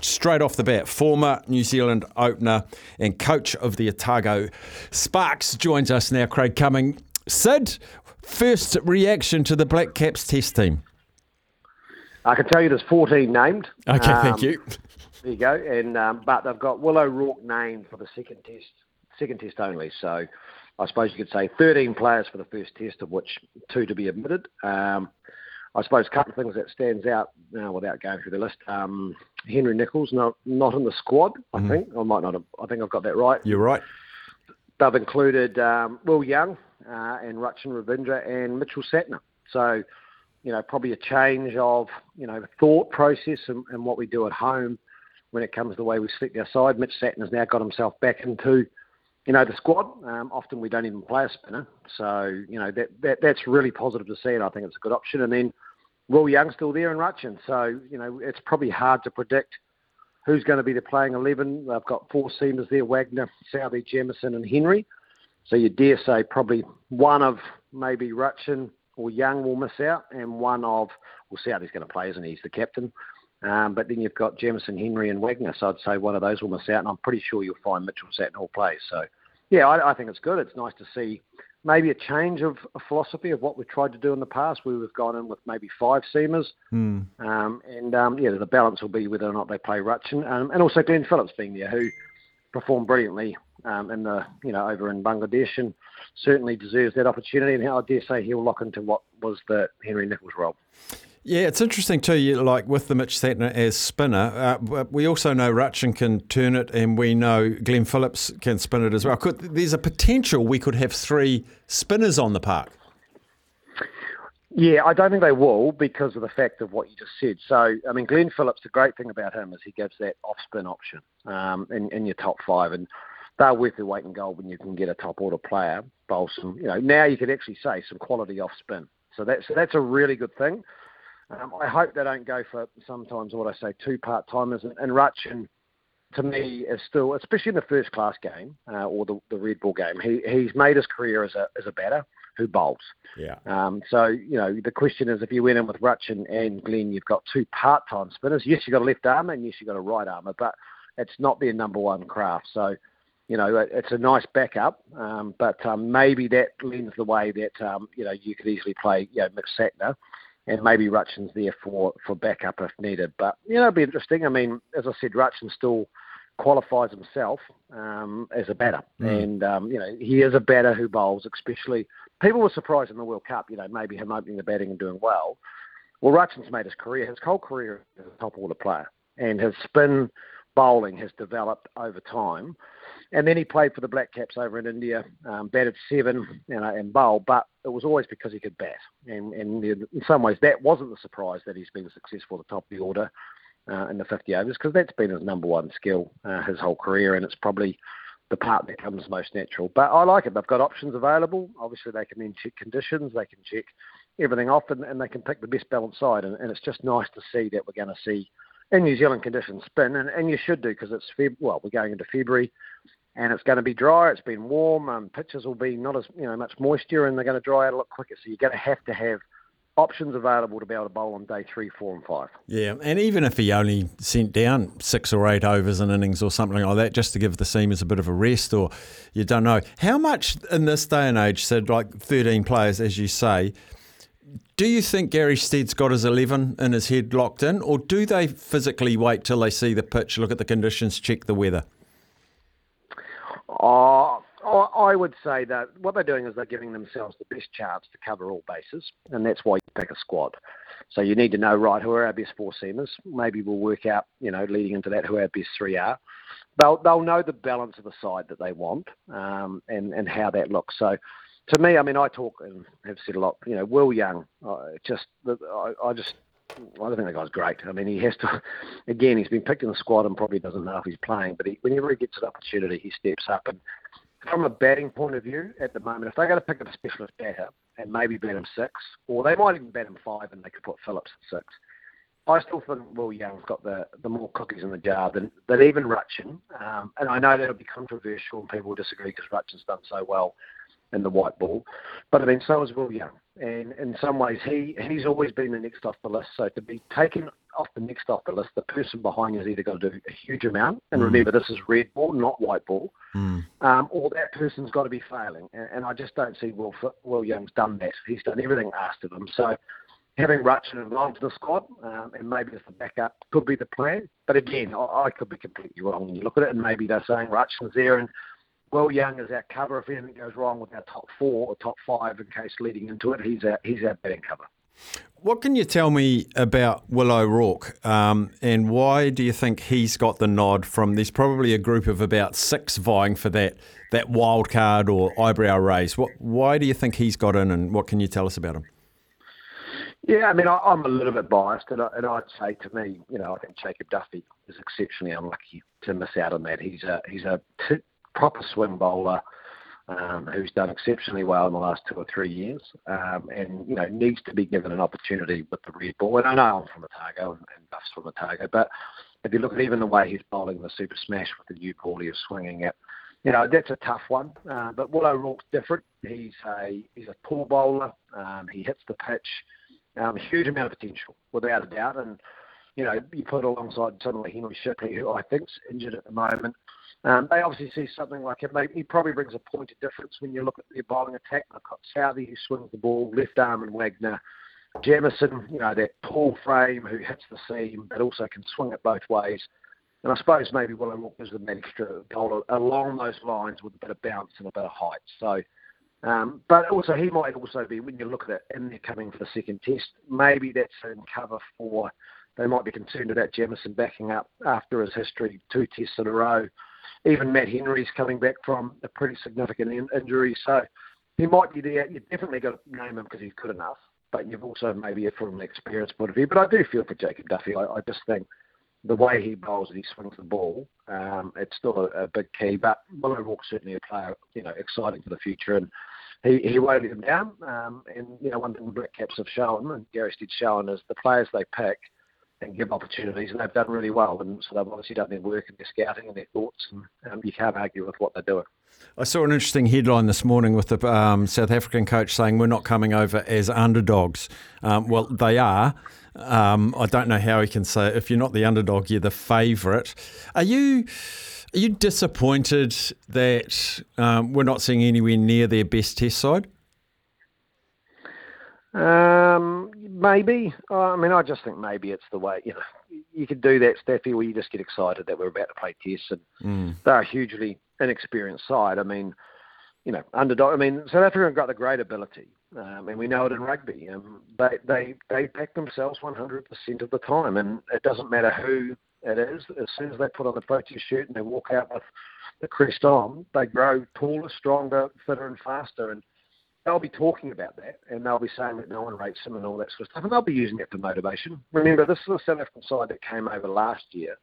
Straight off the bat, former New Zealand opener and coach of the Otago Sparks joins us now, Craig Cumming. Sid, first reaction to the Black Caps test team? I can tell you there's 14 named. Okay, um, thank you. There you go. And um, but they've got Will O'Rourke named for the second test, second test only. So I suppose you could say 13 players for the first test, of which two to be admitted. Um, I suppose a couple of things that stands out now without going through the list. Um, Henry Nicholls not not in the squad. I mm. think I might not. Have, I think I've got that right. You're right. They've included um, Will Young uh, and Rachin Ravindra and Mitchell Santner. So, you know, probably a change of you know thought process and, and what we do at home when it comes to the way we select our side. Mitch Santner's now got himself back into you know, the squad. Um, often we don't even play a spinner, so you know that, that that's really positive to see, and I think it's a good option. And then Will Young still there in Rachin. So, you know, it's probably hard to predict who's going to be the playing 11. They've got four seamers there, Wagner, Southee, Jamieson and Henry. So you dare say probably one of maybe Rachin or Young will miss out and one of, well, Southee's going to play, isn't he? He's the captain. Um, but then you've got Jamieson, Henry and Wagner. So I'd say one of those will miss out. And I'm pretty sure you'll find Mitchell Santner all plays. So, yeah, I, I think it's good. It's nice to see maybe a change of a philosophy of what we've tried to do in the past, where we've gone in with maybe five seamers, mm. um, and um, yeah, the balance will be whether or not they play Rachin, um, and also Glenn Phillips being there, who performed brilliantly um, in the you know over in Bangladesh, and certainly deserves that opportunity. And I dare say he'll lock into what was the Henry Nicholls role. Yeah, it's interesting too. You, like with the Mitch Santner as spinner, uh, we also know Rachin can turn it, and we know Glenn Phillips can spin it as well. Could, there's a potential we could have three spinners on the park. Yeah, I don't think they will because of the fact of what you just said. So, I mean, Glenn Phillips, the great thing about him is he gives that off spin option um, in, in your top five, and they're worth their weight in gold when you can get a top order player bowl some. You know, now you could actually say some quality off spin. So that's that's a really good thing. Um, I hope they don't go for sometimes what I say two part timers. And, and Rachin, to me, is still, especially in the first class game uh, or the, the red ball game, he, he's made his career as a as a batter who bowls. Yeah. Um, so you know the question is, if you went in with Rachin and Glenn, you've got two part time spinners. Yes, you've got a left armour and yes, you've got a right armour, but it's not their number one craft. So you know, it's a nice backup, um, but um, maybe that lends the way that um, you know you could easily play you know Santner and maybe Rachin's there for, for backup if needed. But, you know, it'll be interesting. I mean, as I said, Rachin still qualifies himself um, as a batter. Mm. And, um, you know, he is a batter who bowls, especially. People were surprised in the World Cup, you know, maybe him opening the batting and doing well. Well, Rachin's made his career, his whole career as a top order player. And his spin bowling has developed over time. And then he played for the Black Caps over in India, um, batted seven you know, and bowl, but it was always because he could bat. And, and in some ways, that wasn't the surprise that he's been successful at the top of the order uh, in the 50 overs, because that's been his number one skill uh, his whole career, and it's probably the part that comes most natural. But I like it. They've got options available. Obviously, they can then check conditions, they can check everything off, and, and they can pick the best balanced side. And, and it's just nice to see that we're going to see in New Zealand conditions spin, and, and you should do because it's Feb. Well, we're going into February and it's going to be dry. It's been warm. Um, pitches will be not as you know much moisture, and they're going to dry out a lot quicker. So you're going to have to have options available to be able to bowl on day three, four, and five. Yeah, and even if he only sent down six or eight overs and innings or something like that, just to give the seamers a bit of a rest, or you don't know how much in this day and age. Said like 13 players, as you say. Do you think Gary Stead's got his 11 in his head locked in, or do they physically wait till they see the pitch, look at the conditions, check the weather? Uh, I would say that what they're doing is they're giving themselves the best chance to cover all bases, and that's why you pick a squad. So you need to know, right, who are our best four seamers. Maybe we'll work out, you know, leading into that, who our best three are. They'll they'll know the balance of the side that they want, um, and and how that looks. So, to me, I mean, I talk and have said a lot. You know, Will Young, uh, just I, I just I don't think the guy's great. I mean, he has to. Again, he's been picked in the squad and probably doesn't know if he's playing. But he, whenever he gets an opportunity, he steps up. And from a batting point of view, at the moment, if they're going to pick up a specialist batter and maybe bat him six, or they might even bat him five and they could put Phillips at six. I still think Will Young's got the, the more cookies in the jar than, than even Rachin. Um, and I know that'll be controversial and people will disagree because Rachin's done so well in the white ball. But I mean, so is Will Young. And in some ways, he, he's always been the next off the list. So to be taken off the next off the list, the person behind you has either got to do a huge amount. And mm. remember, this is red ball, not white ball. Mm. Um, or that person's got to be failing. And, and I just don't see Will, Will Young's done that. He's done everything asked of him. So having Rachin involved in the squad um, and maybe as the backup could be the plan. But again, I, I could be completely wrong when you look at it, and maybe they're saying Rachin's there and Will Young is our cover if anything goes wrong with our top four or top five in case leading into it. He's our, he's our batting cover. What can you tell me about Will O'Rourke um, and why do you think he's got the nod from there's probably a group of about six vying for that that wild card or eyebrow raise? What, why do you think he's got in and what can you tell us about him? Yeah, I mean, I, am a little bit biased, and, I, and I'd say to me, you know, I think Jacob Duffy is exceptionally unlucky to miss out on that. He's a he's a t- proper swing bowler um, who's done exceptionally well in the last two or three years, um, and you know needs to be given an opportunity with the red ball. And I know I'm from Otago and, and Duff's from Otago, but if you look at even the way he's bowling the Super Smash with the new ball he swinging it, you know that's a tough one. Uh, but Will O'Rourke's different. He's a he's a pull bowler. Um, he hits the pitch. Um, huge amount of potential, without a doubt. And you know, you put alongside like Henry Shipley, who I think's injured at the moment. Um, they obviously see something like him. He probably brings a point of difference when you look at their bowling attack. They've got Southee who swings the ball, left arm and Wagner. Jamieson, you know, that tall frame who hits the seam, but also can swing it both ways. And I suppose maybe Will O'Rourke gives them an extra goal along those lines with a bit of bounce and a bit of height. So, um, but also he might also be when you look at it and they're coming for the second test. Maybe that's in cover for. They might be concerned about Jamieson backing up after his history, two tests in a row even Matt Henry's coming back from a pretty significant in- injury, so he might be there. You've definitely got to name him because he's good enough, but you've also maybe from an experience point of view. But I do feel for Jacob Duffy. I, I just think the way he bowls and he swings the ball, um, it's still a, a big key. But Will O'Rourke's certainly a player, you know, exciting for the future, and he, he won't let him down. Um, and you know, one thing the Black Caps have shown, and Gary Stead shown, is the players they pick and give opportunities, and they've done really well. And so they've obviously done their work and their scouting and their thoughts, and um, you can't argue with what they're doing. I saw an interesting headline this morning with the um, South African coach saying we're not coming over as underdogs. Um, well, they are. Um, I don't know how he can say if you're not the underdog, you're the favourite. Are you? Are you disappointed that um, we're not seeing anywhere near their best test side? Um, maybe. I mean, I just think maybe it's the way you know you could do that, Steffi, where you just get excited that we're about to play tests, and mm. they're a hugely inexperienced side. I mean, you know, underdog. I mean, South Africa have got the great ability, um, and we know it in rugby. Um, they they they back themselves 100% of the time, and it doesn't matter who it is. As soon as they put on the Proteas shirt and they walk out with the crest on, they grow taller, stronger, fitter, and faster. And they'll be talking about that and they'll be saying that no one rates them and all that sort of stuff, and they'll be using it for motivation. Remember, this is the South African side that came over last year.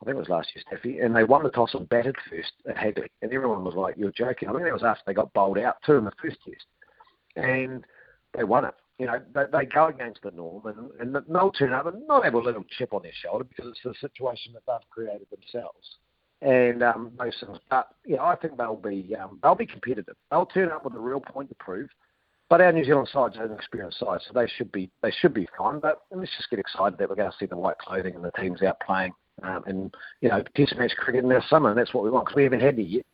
I think it was last year, Steffi, and they won the toss and batted first at Hagley, and everyone was like, "You're joking." I think that was after they got bowled out too in the first test, and they won it. You know, they, they go against the norm, and, and they'll turn up and not have a little chip on their shoulder because it's the situation that they've created themselves and um, those things. But yeah, I think they'll be um, they'll be competitive. They'll turn up with a real point to prove. But our New Zealand side's an experienced side, so they should be they should be fine. But let's just get excited that we're going to see the white clothing and the teams out playing, um, and you know, test match cricket in the summer. And that's what we want because we haven't had it yet.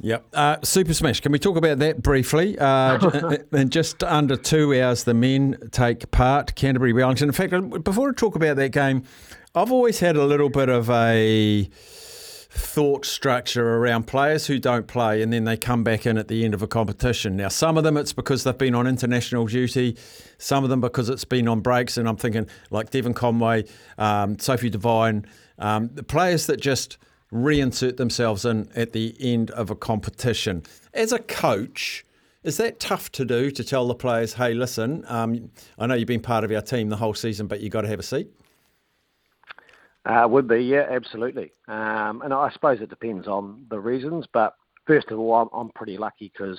Yep. Uh, Super Smash. Can we talk about that briefly? Uh, in just under two hours, the men take part. Canterbury Wellington. In fact, before I talk about that game, I've always had a little bit of a thought structure around players who don't play and then they come back in at the end of a competition. Now, some of them it's because they've been on international duty, some of them because it's been on breaks, and I'm thinking like Devon Conway, um, Sophie Devine, um, the players that just reinsert themselves in at the end of a competition. As a coach, Is that tough to do to tell the players, hey, listen, um, I know you've been part of our team the whole season, but you've got to have a seat? Uh, would be, yeah, absolutely. Um, and I suppose it depends on the reasons. But first of all, I'm, I'm pretty lucky because,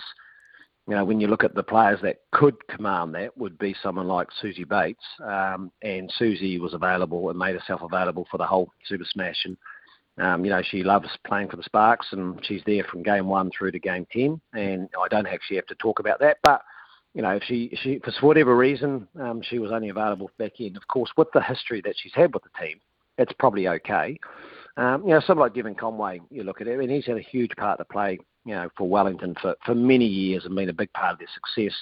you know, when you look at the players that could command that, would be someone like Suzie Bates. Um, and Suzie was available and made herself available for the whole Super Smash. And, um, you know, she loves playing for the Sparks and she's there from game one through to game 10. And I don't actually have to talk about that. But, you know, she, she for whatever reason, um, she was only available back in. Of course, with the history that she's had with the team, it's probably okay. Um, you know, someone like Devon Conway, you look at it, I mean, he's had a huge part to play, you know, for Wellington for, for many years and been a big part of their success.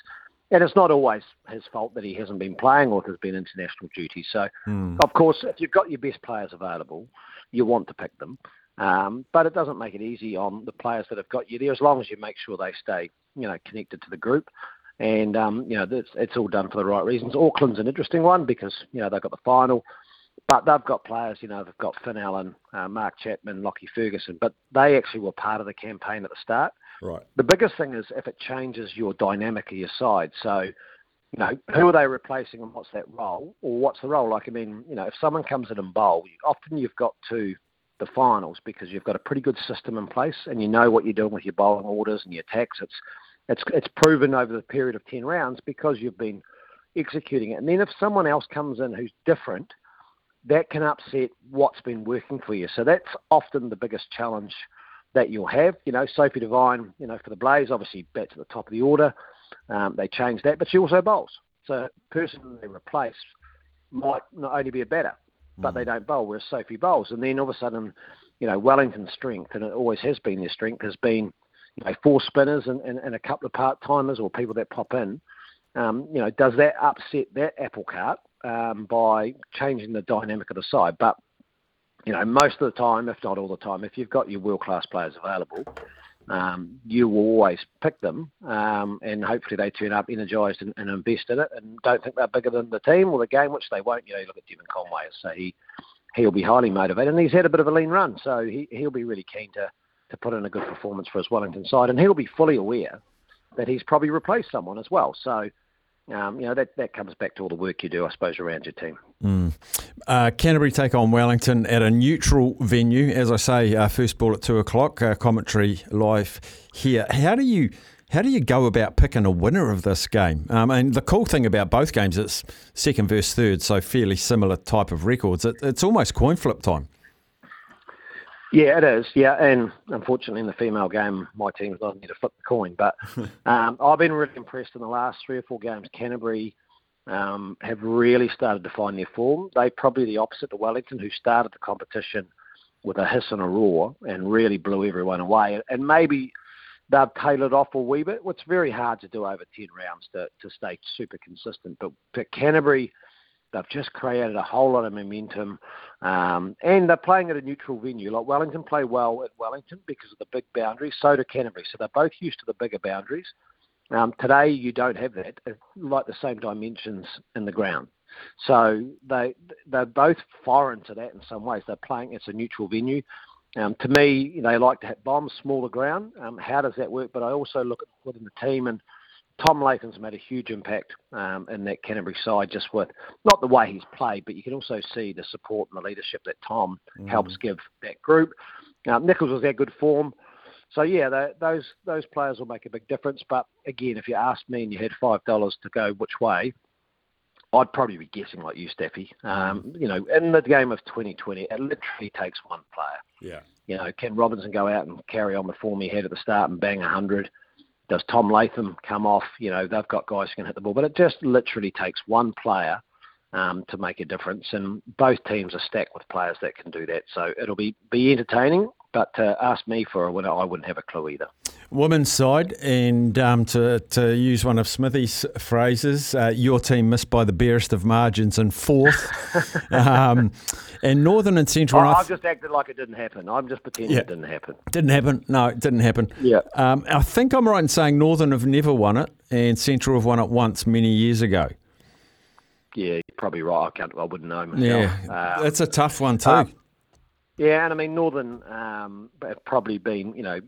And it's not always his fault that he hasn't been playing or there's been international duty. So, mm. of course, if you've got your best players available, you want to pick them. Um, but it doesn't make it easy on the players that have got you there as long as you make sure they stay, you know, connected to the group. And, um, you know, it's, it's all done for the right reasons. Auckland's an interesting one because, you know, they've got the final but they've got players, you know, they've got Finn Allen, uh, Mark Chapman, Lockie Ferguson, but they actually were part of the campaign at the start. Right. The biggest thing is if it changes your dynamic of your side. So, you know, who are they replacing and what's that role? Or what's the role? Like, I mean, you know, if someone comes in and bowl, often you've got to the finals because you've got a pretty good system in place and you know what you're doing with your bowling orders and your attacks. It's, it's, it's proven over the period of 10 rounds because you've been executing it. And then if someone else comes in who's different – that can upset what's been working for you. So that's often the biggest challenge that you'll have. You know, Sophie Devine, you know, for the Blaze, obviously bats at the top of the order. Um, they changed that, but she also bowls. So person they replace might not only be a batter, but mm. they don't bowl, whereas Sophie bowls. And then all of a sudden, you know, Wellington's strength, and it always has been their strength, has been, you know, four spinners and, and, and a couple of part-timers or people that pop in. Um, you know, does that upset that apple cart? Um, by changing the dynamic of the side. But you know, most of the time, if not all the time, if you've got your world class players available, um, you will always pick them, um, and hopefully they turn up energised and, and, invest in it, and don't think they're bigger than the team or the game, which they won't. You know, you look at Devon Conway, so he he'll be highly motivated, and he's had a bit of a lean run, so he he'll be really keen to to put in a good performance for his Wellington side, and he'll be fully aware that he's probably replaced someone as well. So um, you know, that, that comes back to all the work you do, I suppose, around your team. Mm. Uh, Canterbury take on Wellington at a neutral venue. As I say, uh, first ball at two o'clock, uh, commentary live here. How do you how do you go about picking a winner of this game? Um, and the cool thing about both games, it's second versus third, so fairly similar type of records. It, it's almost coin flip time. Yeah, it is. Yeah, and unfortunately, in the female game, my team doesn't need to flip the coin. But um, I've been really impressed in the last three or four games. Canterbury um, have really started to find their form. They probably the opposite to Wellington, who started the competition with a hiss and a roar and really blew everyone away. And maybe they've tailored off a wee bit. It's very hard to do over ten rounds to to stay super consistent. But, but Canterbury They've just created a whole lot of momentum, um, and they're playing at a neutral venue. Like Wellington play well at Wellington because of the big boundaries. So do Canterbury. So they're both used to the bigger boundaries. Um, today you don't have that, it's like the same dimensions in the ground. So they they're both foreign to that in some ways. They're playing it's a neutral venue. Um, to me, they like to hit bombs, smaller ground. Um, how does that work? But I also look at within the team and Tom Latham's made a huge impact um, in that Canterbury side, just with not the way he's played, but you can also see the support and the leadership that Tom mm. helps give that group. Um, Nicholls was at good form, so yeah, they, those those players will make a big difference. But again, if you asked me and you had five dollars to go which way, I'd probably be guessing like you, Steffi. Um, you know, in the game of 2020, it literally takes one player. Yeah. You know, can Robinson go out and carry on the form he had at the start and bang 100? Does Tom Latham come off? You know, they've got guys who can hit the ball, but it just literally takes one player um, to make a difference. And both teams are stacked with players that can do that. So it'll be be entertaining. But to ask me for a winner, I wouldn't have a clue either. Women's side, and um, to, to use one of Smithy's phrases, uh, your team missed by the barest of margins in fourth. um, and Northern and Central. Oh, I've just acted like it didn't happen. I'm just pretending yeah. it didn't happen. Didn't happen. No, it didn't happen. Yeah. Um, I think I'm right in saying Northern have never won it, and Central have won it once many years ago. Yeah, you're probably right. I can't. I wouldn't know myself. Yeah, um, it's a tough one too. Um, Yeah, and I mean Northern um, have probably been, you know,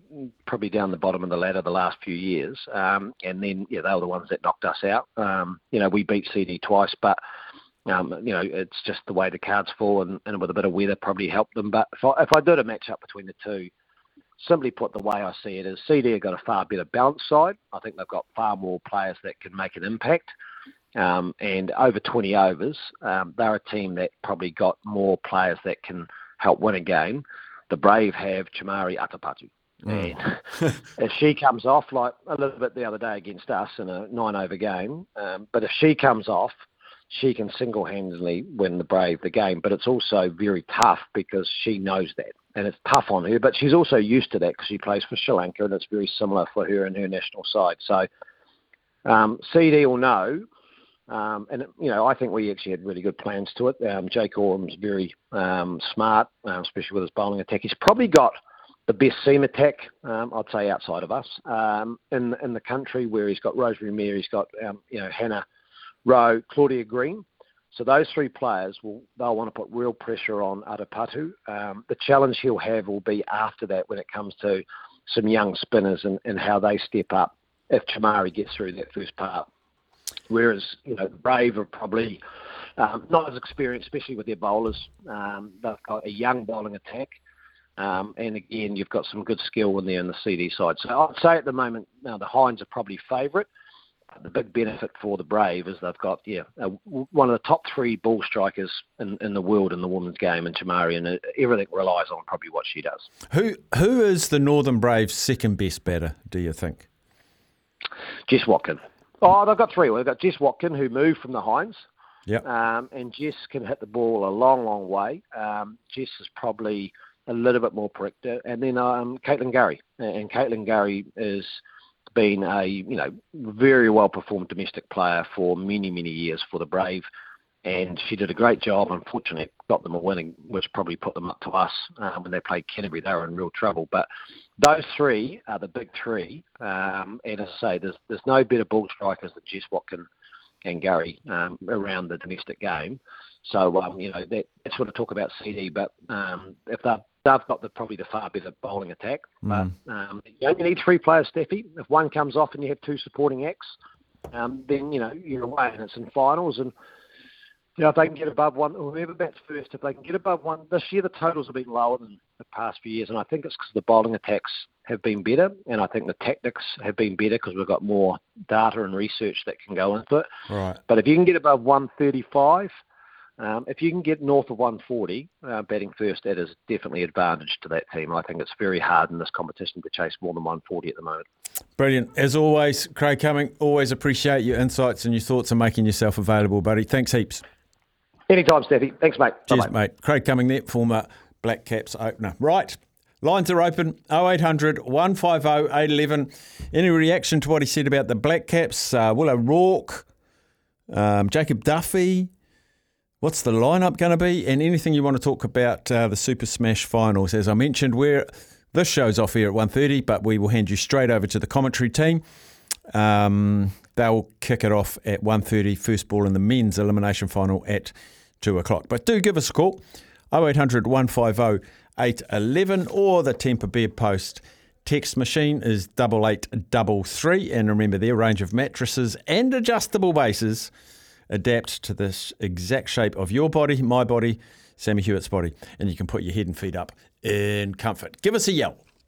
probably down the bottom of the ladder the last few years, um, and then yeah, they were the ones that knocked us out. Um, you know, we beat CD twice, but um, you know, it's just the way the cards fall, and, and with a bit of weather probably helped them. But if I, if I did a match up between the two, simply put, the way I see it is CD have got a far better balanced side. I think they've got far more players that can make an impact. Um, and over 20 overs, um, they're a team that probably got more players that can help win a game. The Brave have Chamari Athapaththu. Mm. And if she comes off, like a little bit the other day against us in a nine over game, um, but if she comes off, she can single handedly win the Brave the game. But it's also very tough because she knows that. And it's tough on her, but she's also used to that because she plays for Sri Lanka and it's very similar for her and her national side. So um, CD will know um, and you know, I think we actually had really good plans to it. Um, Jake Oram's very um, smart, um, especially with his bowling attack. He's probably got the best seam attack, um, I'd say, outside of us um, in in the country, where he's got Rosemary Mair, he's got you know Hannah Rowe, Claudia Green. So those three players will they'll want to put real pressure on Athapaththu. Um, the challenge he'll have will be after that when it comes to some young spinners and, and how they step up if Chamari gets through that first part. Whereas, you know, the Brave are probably um, not as experienced, especially with their bowlers. Um, they've got a young bowling attack. Um, and again, you've got some good skill when they're in the CD side. So I'd say at the moment, now the Hinds are probably favourite. The big benefit for the Brave is they've got yeah a, one of the top three ball strikers in, in the world in the women's game in Chamari, and everything relies on probably what she does. Who who is the Northern Braves' second best batter? Do you think? Jess Watkin. Oh, they've got three. They've got Jess Watkin, who moved from the Hinds. Yeah. Um, and Jess can hit the ball a long, long way. Um, Jess is probably a little bit more predictive. And then um, Caitlin Gurrey. And Caitlin Gurrey has been a you know very well performed domestic player for many, many years for the Brave and she did a great job. Unfortunately, got them a winning, which probably put them up to us uh, when they played Canterbury. They were in real trouble. But those three are the big three, um, and as I say, there's there's no better ball strikers than Jess Watkin and Gurrey um, around the domestic game. So um, you know that, that's what I talk about CD. But um, if they they've got the, probably the far better bowling attack. Mm. But um, you only need three players, Steffi. If one comes off and you have two supporting acts, um, then you know you're away and it's in finals and know, if they can get above one, whoever bats first, if they can get above one, this year the totals have been lower than the past few years, and I think it's because the bowling attacks have been better, and I think the tactics have been better because we've got more data and research that can go into it. Right. But if you can get above 135, um, if you can get north of 140 uh, batting first, that is definitely advantage to that team. I think it's very hard in this competition to chase more than 140 at the moment. Brilliant. As always, Craig Cumming, always appreciate your insights and your thoughts and making yourself available, buddy. Thanks heaps. Anytime, Steffi. Thanks, mate. Cheers, Bye-bye. mate. Craig Cumming there, former Black Caps opener. Right. Lines are open 0800 150 811. Any reaction to what he said about the Black Caps? Uh, Will O'Rourke, um, Jacob Duffy. What's the lineup going to be? And anything you want to talk about uh, the Super Smash finals. As I mentioned, we're, this show's off here at 1.30, but we will hand you straight over to the commentary team. Um, they'll kick it off at 1.30, first ball in the men's elimination final at 2 o'clock. But do give us a call, 0800 150 811 or the Tempur Bed Post text machine is 8833. And remember, their range of mattresses and adjustable bases adapt to this exact shape of your body, my body, Sammy Hewitt's body, and you can put your head and feet up in comfort. Give us a yell